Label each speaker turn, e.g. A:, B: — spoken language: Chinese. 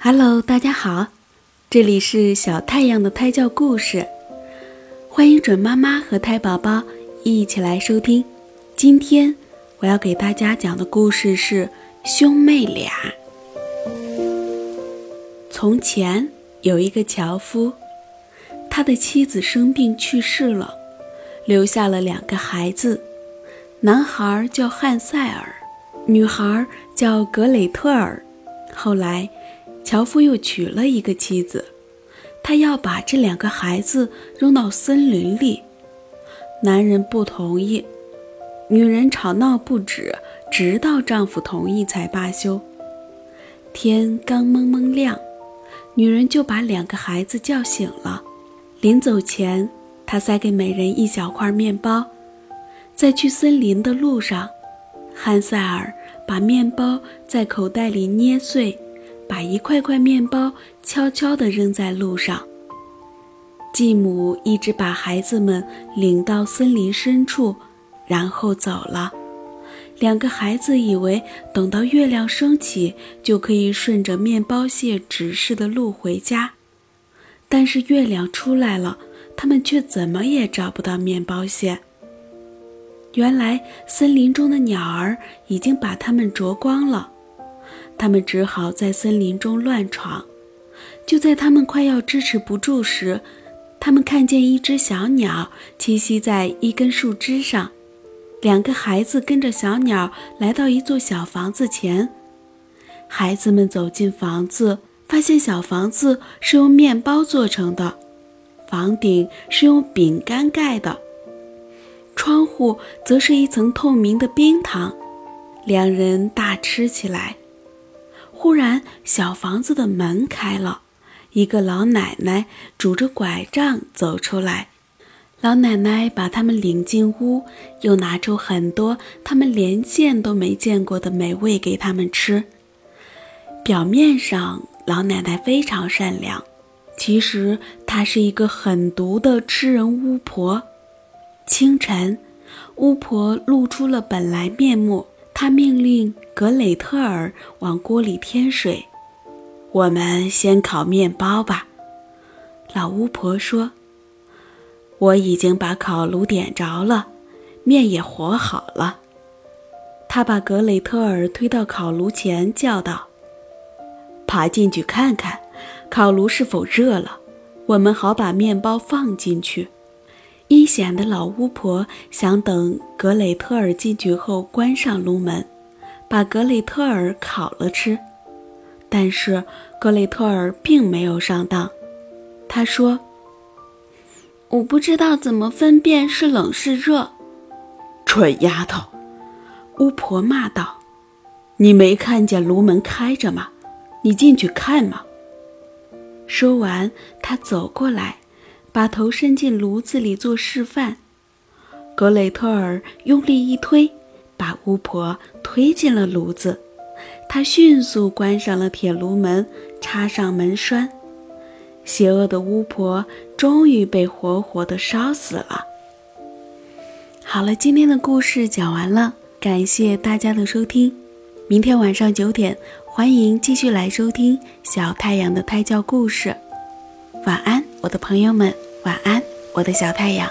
A: Hello，大家好，这里是小太阳的胎教故事，欢迎准妈妈和胎宝宝一起来收听。今天我要给大家讲的故事是兄妹俩。从前有一个樵夫，他的妻子生病去世了，留下了两个孩子，男孩叫汉塞尔，女孩叫格雷特尔。后来。樵夫又娶了一个妻子，他要把这两个孩子扔到森林里。男人不同意，女人吵闹不止，直到丈夫同意才罢休。天刚蒙蒙亮，女人就把两个孩子叫醒了。临走前，她塞给每人一小块面包。在去森林的路上，汉塞尔把面包在口袋里捏碎。把一块块面包悄悄地扔在路上。继母一直把孩子们领到森林深处，然后走了。两个孩子以为等到月亮升起就可以顺着面包屑指示的路回家，但是月亮出来了，他们却怎么也找不到面包屑。原来森林中的鸟儿已经把它们啄光了。他们只好在森林中乱闯。就在他们快要支持不住时，他们看见一只小鸟栖息在一根树枝上。两个孩子跟着小鸟来到一座小房子前。孩子们走进房子，发现小房子是用面包做成的，房顶是用饼干盖的，窗户则是一层透明的冰糖。两人大吃起来。忽然，小房子的门开了，一个老奶奶拄着拐杖走出来。老奶奶把他们领进屋，又拿出很多他们连见都没见过的美味给他们吃。表面上，老奶奶非常善良，其实她是一个狠毒的吃人巫婆。清晨，巫婆露出了本来面目。他命令格雷特尔往锅里添水。我们先烤面包吧，老巫婆说。我已经把烤炉点着了，面也和好了。他把格雷特尔推到烤炉前，叫道：“爬进去看看，烤炉是否热了，我们好把面包放进去。”阴险的老巫婆想等格雷特尔进去后关上炉门，把格雷特尔烤了吃。但是格雷特尔并没有上当，他说：“我不知道怎么分辨是冷是热。”
B: 蠢丫头，
A: 巫婆骂道：“
B: 你没看见炉门开着吗？你进去看嘛。”
A: 说完，他走过来。把头伸进炉子里做示范，格雷特尔用力一推，把巫婆推进了炉子。他迅速关上了铁炉门，插上门栓。邪恶的巫婆终于被活活的烧死了。好了，今天的故事讲完了，感谢大家的收听。明天晚上九点，欢迎继续来收听小太阳的胎教故事。晚安，我的朋友们。晚安，我的小太阳。